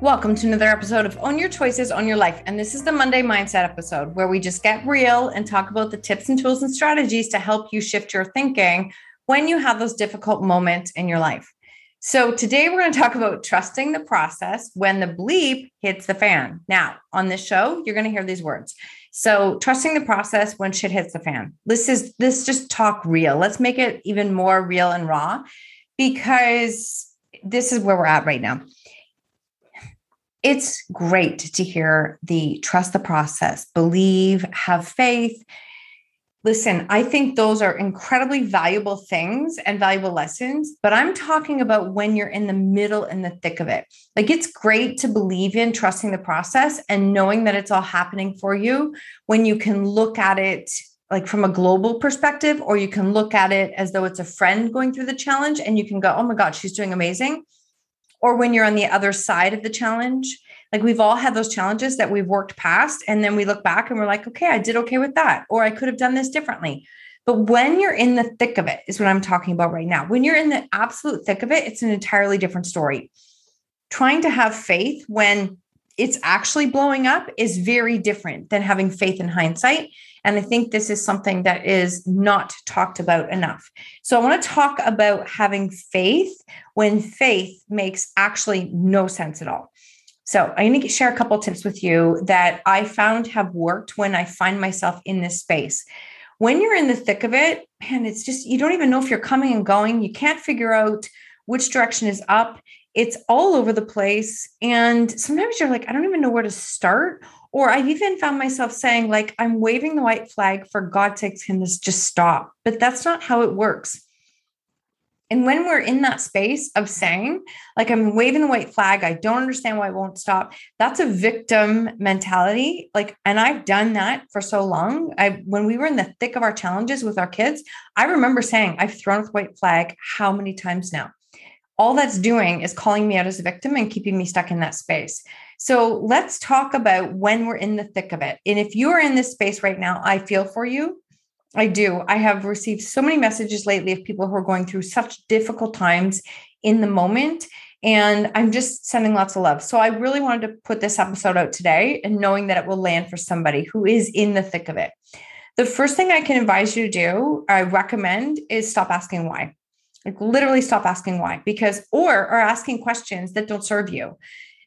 Welcome to another episode of Own Your Choices, Own Your Life. And this is the Monday Mindset episode where we just get real and talk about the tips and tools and strategies to help you shift your thinking when you have those difficult moments in your life. So, today we're going to talk about trusting the process when the bleep hits the fan. Now, on this show, you're going to hear these words. So, trusting the process when shit hits the fan. This is this just talk real. Let's make it even more real and raw because this is where we're at right now it's great to hear the trust the process, believe, have faith. Listen, I think those are incredibly valuable things and valuable lessons, but I'm talking about when you're in the middle and the thick of it. Like it's great to believe in trusting the process and knowing that it's all happening for you when you can look at it like from a global perspective, or you can look at it as though it's a friend going through the challenge and you can go, oh my God, she's doing amazing or when you're on the other side of the challenge. Like we've all had those challenges that we've worked past, and then we look back and we're like, okay, I did okay with that, or I could have done this differently. But when you're in the thick of it, is what I'm talking about right now. When you're in the absolute thick of it, it's an entirely different story. Trying to have faith when it's actually blowing up is very different than having faith in hindsight. And I think this is something that is not talked about enough. So I want to talk about having faith when faith makes actually no sense at all. So I'm going to share a couple tips with you that I found have worked when I find myself in this space. When you're in the thick of it, man, it's just you don't even know if you're coming and going. You can't figure out which direction is up. It's all over the place. And sometimes you're like, I don't even know where to start or I've even found myself saying, like, I'm waving the white flag for God's sake, can this just stop? But that's not how it works. And when we're in that space of saying, like, I'm waving the white flag, I don't understand why it won't stop, that's a victim mentality. Like, and I've done that for so long. I, when we were in the thick of our challenges with our kids, I remember saying, I've thrown the white flag how many times now? All that's doing is calling me out as a victim and keeping me stuck in that space. So let's talk about when we're in the thick of it. And if you are in this space right now, I feel for you. I do. I have received so many messages lately of people who are going through such difficult times in the moment. And I'm just sending lots of love. So I really wanted to put this episode out today and knowing that it will land for somebody who is in the thick of it. The first thing I can advise you to do, I recommend, is stop asking why. Like literally stop asking why, because, or are asking questions that don't serve you.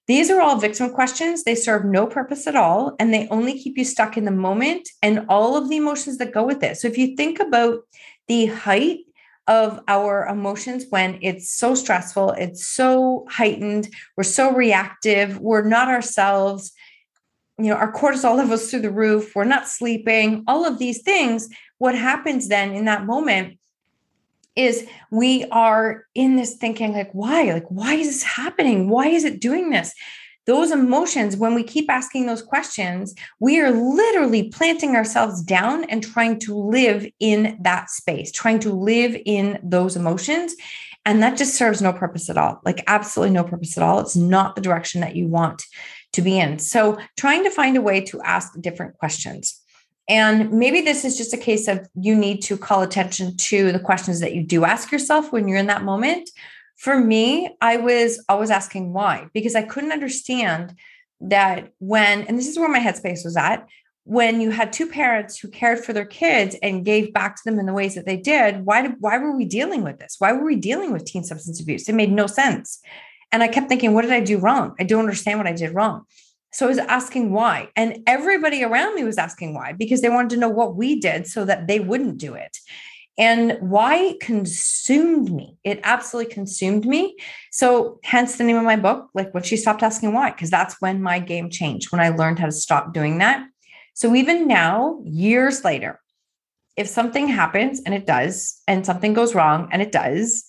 These are all victim questions. They serve no purpose at all, and they only keep you stuck in the moment and all of the emotions that go with it. So, if you think about the height of our emotions when it's so stressful, it's so heightened, we're so reactive, we're not ourselves, you know, our cortisol levels through the roof, we're not sleeping, all of these things. What happens then in that moment is we are in this thinking like why? Like why is this happening? Why is it doing this? Those emotions when we keep asking those questions we are literally planting ourselves down and trying to live in that space trying to live in those emotions. And that just serves no purpose at all like absolutely no purpose at all. It's not the direction that you want to be in. So trying to find a way to ask different questions and maybe this is just a case of you need to call attention to the questions that you do ask yourself when you're in that moment. For me, I was always asking why, because I couldn't understand that when, and this is where my headspace was at, when you had two parents who cared for their kids and gave back to them in the ways that they did, why did why were we dealing with this? Why were we dealing with teen substance abuse? It made no sense. And I kept thinking, what did I do wrong? I don't understand what I did wrong. So I was asking why. And everybody around me was asking why because they wanted to know what we did so that they wouldn't do it. And why consumed me. It absolutely consumed me. So, hence the name of my book, like when she stopped asking why, because that's when my game changed, when I learned how to stop doing that. So, even now, years later, if something happens and it does, and something goes wrong and it does,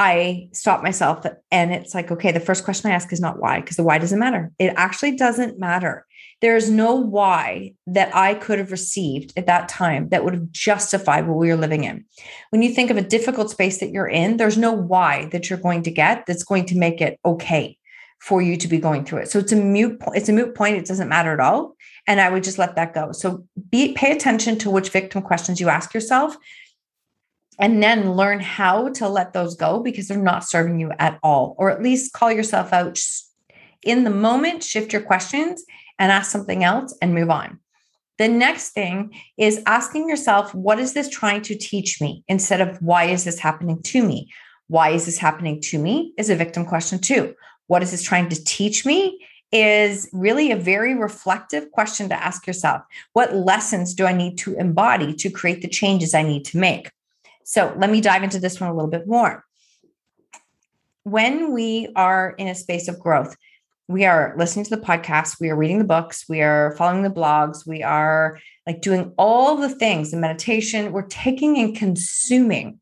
I stop myself and it's like, okay, the first question I ask is not why, because the why doesn't matter. It actually doesn't matter. There is no why that I could have received at that time that would have justified what we were living in. When you think of a difficult space that you're in, there's no why that you're going to get that's going to make it okay for you to be going through it. So it's a mute. It's a moot point. It doesn't matter at all. And I would just let that go. So be pay attention to which victim questions you ask yourself and then learn how to let those go because they're not serving you at all, or at least call yourself out in the moment, shift your questions and ask something else and move on. The next thing is asking yourself, what is this trying to teach me instead of why is this happening to me? Why is this happening to me is a victim question too. What is this trying to teach me? Is really a very reflective question to ask yourself. What lessons do I need to embody to create the changes I need to make? So let me dive into this one a little bit more. When we are in a space of growth, we are listening to the podcast, we are reading the books, we are following the blogs, we are like doing all the things, the meditation, we're taking and consuming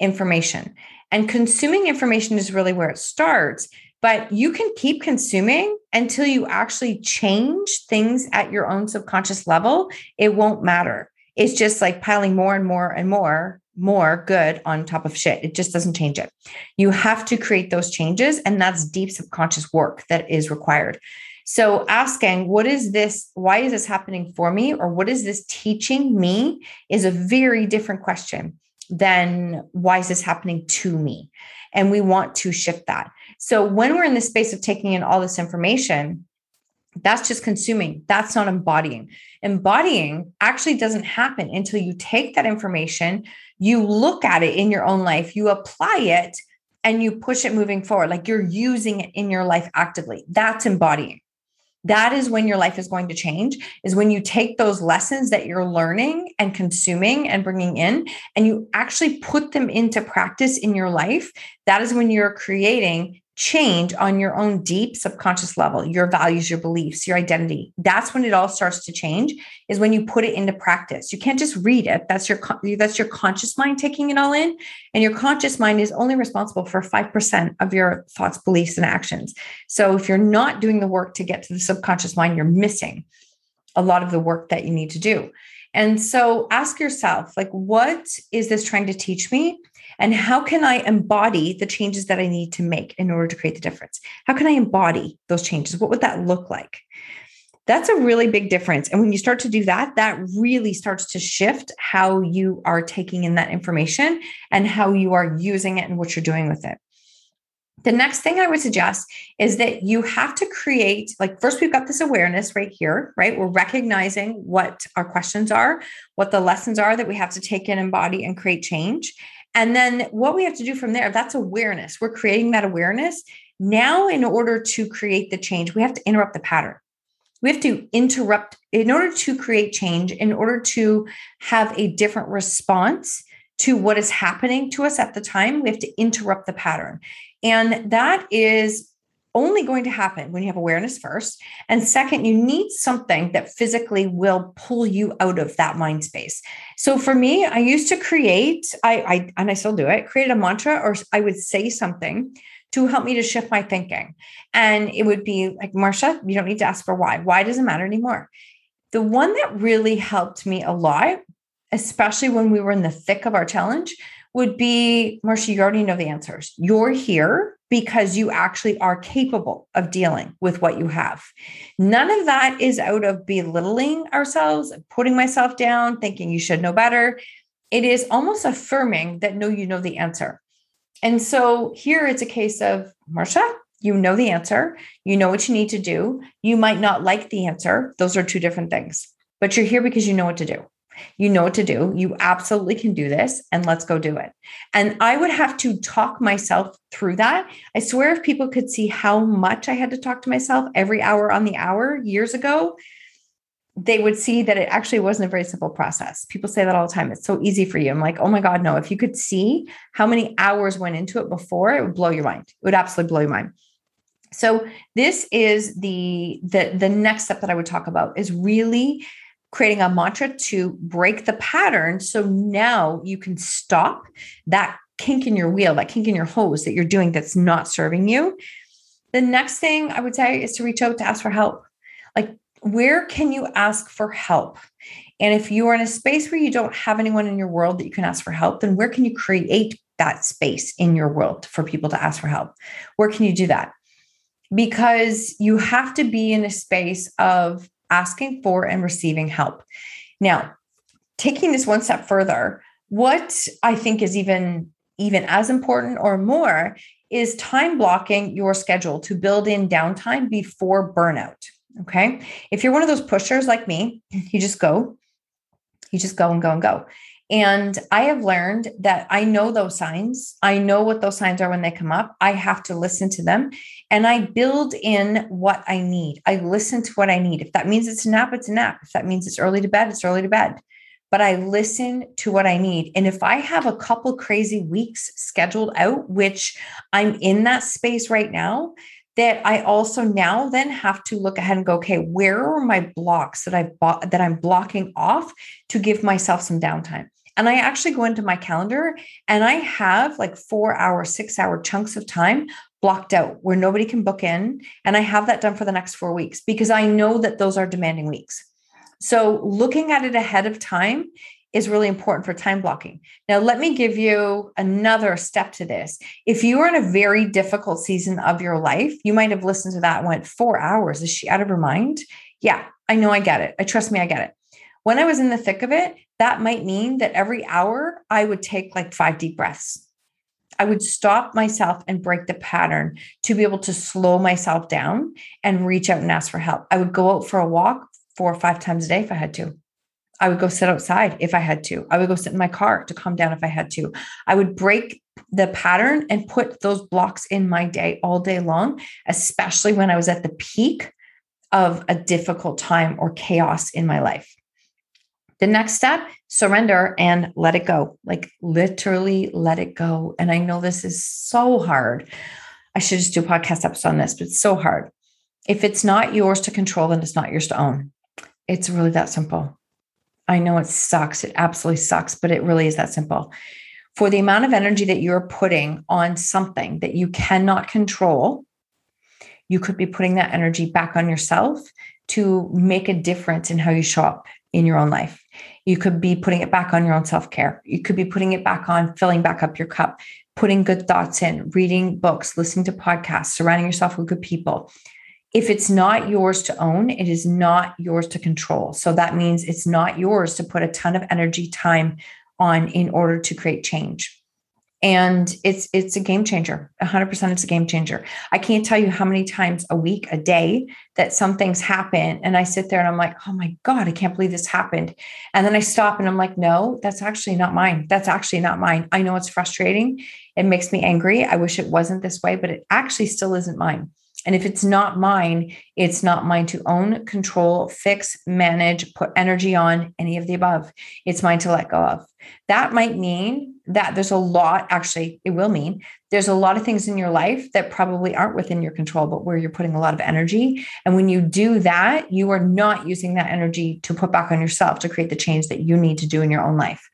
information. And consuming information is really where it starts. But you can keep consuming until you actually change things at your own subconscious level. It won't matter. It's just like piling more and more and more more good on top of shit. It just doesn't change it. You have to create those changes, and that's deep subconscious work that is required. So, asking, what is this? Why is this happening for me? Or what is this teaching me is a very different question than why is this happening to me? And we want to shift that. So, when we're in the space of taking in all this information, that's just consuming. That's not embodying. Embodying actually doesn't happen until you take that information, you look at it in your own life, you apply it, and you push it moving forward. Like you're using it in your life actively. That's embodying. That is when your life is going to change, is when you take those lessons that you're learning and consuming and bringing in, and you actually put them into practice in your life. That is when you're creating change on your own deep subconscious level your values your beliefs your identity. That's when it all starts to change is when you put it into practice. You can't just read it. That's your that's your conscious mind taking it all in and your conscious mind is only responsible for 5% of your thoughts beliefs and actions. So if you're not doing the work to get to the subconscious mind you're missing a lot of the work that you need to do. And so ask yourself like what is this trying to teach me and how can I embody the changes that I need to make in order to create the difference? How can I embody those changes? What would that look like? That's a really big difference. And when you start to do that, that really starts to shift how you are taking in that information and how you are using it and what you're doing with it. The next thing I would suggest is that you have to create, like, first, we've got this awareness right here, right? We're recognizing what our questions are, what the lessons are that we have to take in, embody, and create change. And then what we have to do from there, that's awareness. We're creating that awareness. Now, in order to create the change, we have to interrupt the pattern. We have to interrupt in order to create change, in order to have a different response to what is happening to us at the time, we have to interrupt the pattern. And that is only going to happen when you have awareness first. And second, you need something that physically will pull you out of that mind space. So for me, I used to create, I, I and I still do it, create a mantra or I would say something to help me to shift my thinking. And it would be like, Marsha, you don't need to ask for why. Why doesn't matter anymore. The one that really helped me a lot, especially when we were in the thick of our challenge, would be Marsha, you already know the answers. You're here because you actually are capable of dealing with what you have. None of that is out of belittling ourselves, putting myself down, thinking you should know better. It is almost affirming that no, you know the answer. And so here it's a case of Marsha, you know the answer, you know what you need to do. You might not like the answer. Those are two different things, but you're here because you know what to do. You know what to do. You absolutely can do this and let's go do it. And I would have to talk myself through that. I swear, if people could see how much I had to talk to myself every hour on the hour years ago, they would see that it actually wasn't a very simple process. People say that all the time. It's so easy for you. I'm like, oh my God, no. If you could see how many hours went into it before, it would blow your mind. It would absolutely blow your mind. So this is the the the next step that I would talk about is really creating a mantra to break the pattern. So now you can stop that kink in your wheel, that kink in your hose that you're doing that's not serving you. The next thing I would say is to reach out to ask for help. Like where can you ask for help? And if you are in a space where you don't have anyone in your world that you can ask for help, then where can you create that space in your world for people to ask for help? Where can you do that? Because you have to be in a space of asking for and receiving help. Now, taking this one step further, what I think is even even as important or more is time blocking your schedule to build in downtime before burnout. Okay. If you're one of those pushers like me, you just go, you just go and go and go. And I have learned that I know those signs. I know what those signs are when they come up. I have to listen to them and I build in what I need. I listen to what I need. If that means it's a nap, it's a nap. If that means it's early to bed, it's early to bed. But I listen to what I need. And if I have a couple crazy weeks scheduled out, which I'm in that space right now, that I also now then have to look ahead and go, okay, where are my blocks that I've bought that I'm blocking off to give myself some downtime? And I actually go into my calendar and I have like four hour, six hour chunks of time blocked out where nobody can book in. And I have that done for the next four weeks because I know that those are demanding weeks. So looking at it ahead of time is really important for time blocking. Now, let me give you another step to this. If you are in a very difficult season of your life, you might have listened to that went, Four hours. Is she out of her mind? Yeah, I know I get it. I trust me, I get it. When I was in the thick of it, that might mean that every hour I would take like five deep breaths. I would stop myself and break the pattern to be able to slow myself down and reach out and ask for help. I would go out for a walk four or five times a day if I had to. I would go sit outside if I had to. I would go sit in my car to calm down if I had to. I would break the pattern and put those blocks in my day all day long, especially when I was at the peak of a difficult time or chaos in my life. The next step, surrender and let it go. Like literally let it go. And I know this is so hard. I should just do a podcast episode on this, but it's so hard. If it's not yours to control, then it's not yours to own. It's really that simple. I know it sucks. It absolutely sucks, but it really is that simple. For the amount of energy that you're putting on something that you cannot control, you could be putting that energy back on yourself to make a difference in how you show up in your own life. You could be putting it back on your own self care. You could be putting it back on filling back up your cup, putting good thoughts in, reading books, listening to podcasts, surrounding yourself with good people if it's not yours to own, it is not yours to control. So that means it's not yours to put a ton of energy, time on in order to create change. And it's it's a game changer. 100% it's a game changer. I can't tell you how many times a week, a day that some things happen and I sit there and I'm like, "Oh my god, I can't believe this happened." And then I stop and I'm like, "No, that's actually not mine. That's actually not mine. I know it's frustrating. It makes me angry. I wish it wasn't this way, but it actually still isn't mine." And if it's not mine, it's not mine to own, control, fix, manage, put energy on, any of the above. It's mine to let go of. That might mean that there's a lot, actually, it will mean there's a lot of things in your life that probably aren't within your control, but where you're putting a lot of energy. And when you do that, you are not using that energy to put back on yourself to create the change that you need to do in your own life.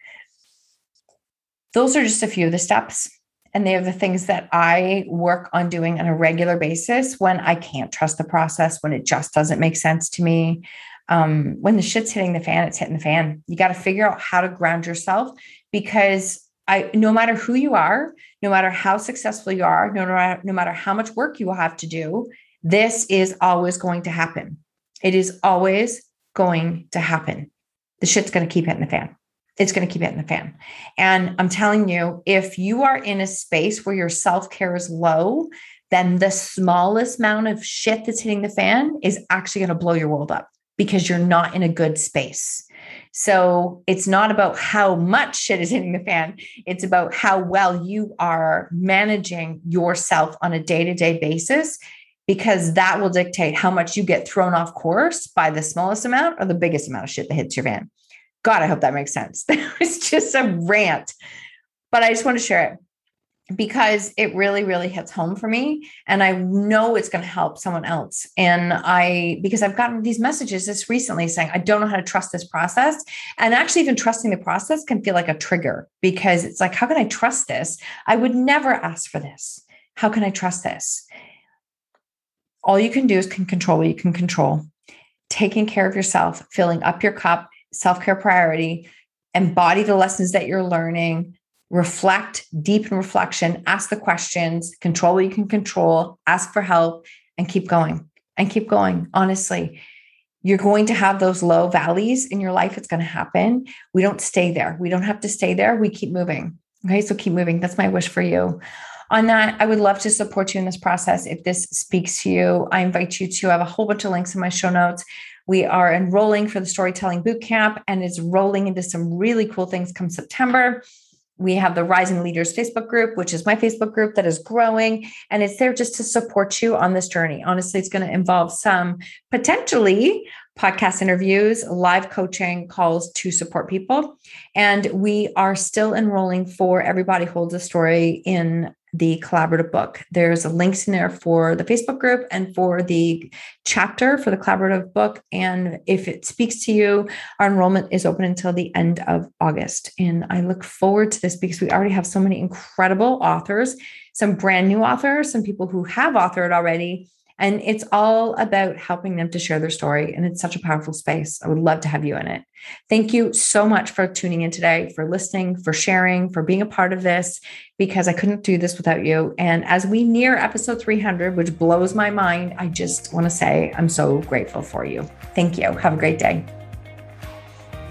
Those are just a few of the steps. And they are the things that I work on doing on a regular basis when I can't trust the process, when it just doesn't make sense to me. Um, when the shit's hitting the fan, it's hitting the fan. You got to figure out how to ground yourself because I, no matter who you are, no matter how successful you are, no matter, no matter how much work you will have to do, this is always going to happen. It is always going to happen. The shit's going to keep hitting the fan it's going to keep hitting the fan. And I'm telling you, if you are in a space where your self care is low, then the smallest amount of shit that's hitting the fan is actually going to blow your world up because you're not in a good space. So it's not about how much shit is hitting the fan. It's about how well you are managing yourself on a day to day basis, because that will dictate how much you get thrown off course by the smallest amount or the biggest amount of shit that hits your van. God, I hope that makes sense. That was just a rant, but I just want to share it because it really really hits home for me and i know it's going to help someone else. And i because i've gotten these messages just recently saying i don't know how to trust this process. And actually even trusting the process can feel like a trigger because it's like how can i trust this? I would never ask for this. How can i trust this? All you can do is can control what you can control. Taking care of yourself filling up your cup self-care priority embody the lessons that you're learning reflect, deep in reflection, ask the questions, control what you can control, ask for help, and keep going and keep going. Honestly, you're going to have those low valleys in your life. It's going to happen. We don't stay there. We don't have to stay there. We keep moving. Okay. So keep moving. That's my wish for you. On that, I would love to support you in this process. If this speaks to you, I invite you to I have a whole bunch of links in my show notes. We are enrolling for the storytelling bootcamp and it's rolling into some really cool things come September we have the Rising Leaders Facebook group, which is my Facebook group that is growing. And it's there just to support you on this journey. Honestly, it's going to involve some potentially podcast interviews, live coaching calls to support people. And we are still enrolling for Everybody Holds a Story in the collaborative book. There's links in there for the Facebook group and for the chapter for the collaborative book. And if it speaks to you, our enrollment is open until the end of August. And I look forward to this because we already have so many incredible authors, some brand new authors, some people who have authored already and it's all about helping them to share their story. And it's such a powerful space. I would love to have you in it. Thank you so much for tuning in today, for listening, for sharing, for being a part of this, because I couldn't do this without you. And as we near episode 300, which blows my mind, I just want to say I'm so grateful for you. Thank you. Have a great day.